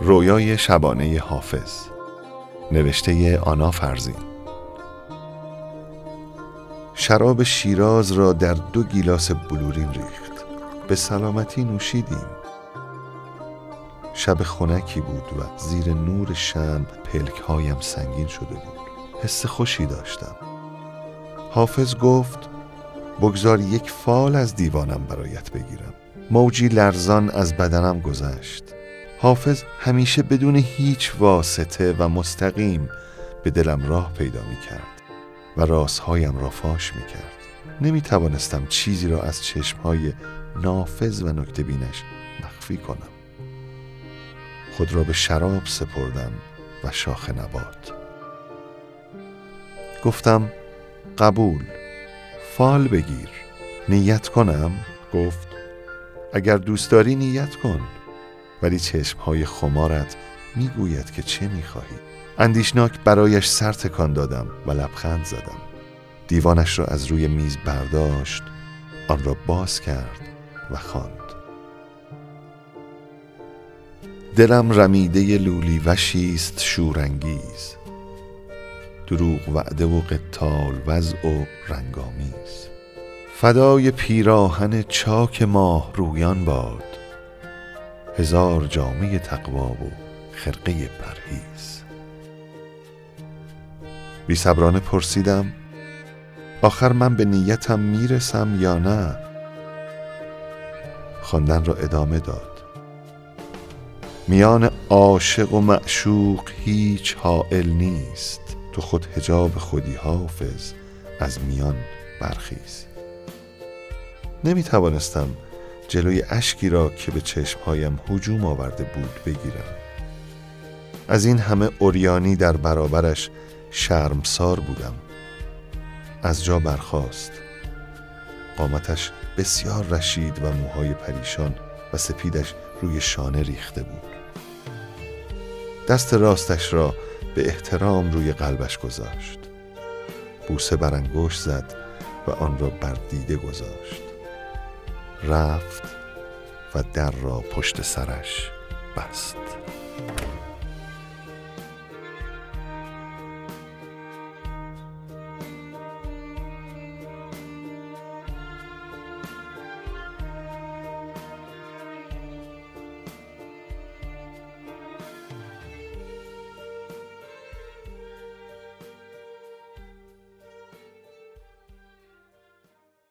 رویای شبانه حافظ. نوشته آنا فرزین. شراب شیراز را در دو گیلاس بلورین ریخت. به سلامتی نوشیدیم. شب خنکی بود و زیر نور شم پلک هایم سنگین شده بود. حس خوشی داشتم. حافظ گفت بگذار یک فال از دیوانم برایت بگیرم. موجی لرزان از بدنم گذشت. حافظ همیشه بدون هیچ واسطه و مستقیم به دلم راه پیدا می کرد و رازهایم را فاش می کرد نمی توانستم چیزی را از چشمهای نافذ و نکته بینش مخفی کنم. خود را به شراب سپردم و شاخ نبات. گفتم قبول فال بگیر نیت کنم. گفت اگر دوست داری نیت کن. ولی چشمهای خمارت می‌گوید که چه می‌خواهی. اندیشناک برایش سر تکان دادم و لبخند زدم. دیوانش را از روی میز برداشت آن را باز کرد و خواند. دلم رمیده لولی وشیست شورانگیز. دروغ وعده و قتال وضع و رنگامیز. فدای پیراهن چاک ماه رویان باد. هزار جامعه تقوا و خرقه پرهیز. بی صبرانه پرسیدم آخر من به نیتم می‌رسم یا نه؟ خواندن را ادامه داد. میان عاشق و معشوق هیچ حائل نیست. تو خود هجاب خودی حافظ از میان برخیز. نمی توانستم جلوی اشکی را که به چشمهایم هجوم آورده بود بگیرم. از این همه اوریانی در برابرش شرمسار بودم. از جا برخاست. قامتش بسیار رشید و موهای پریشان و سپیدش روی شانه ریخته بود. دست راستش را به احترام روی قلبش گذاشت. بوسه بر انگشت زد و آن را بر دیده گذاشت. رفت و در را پشت سرش بست.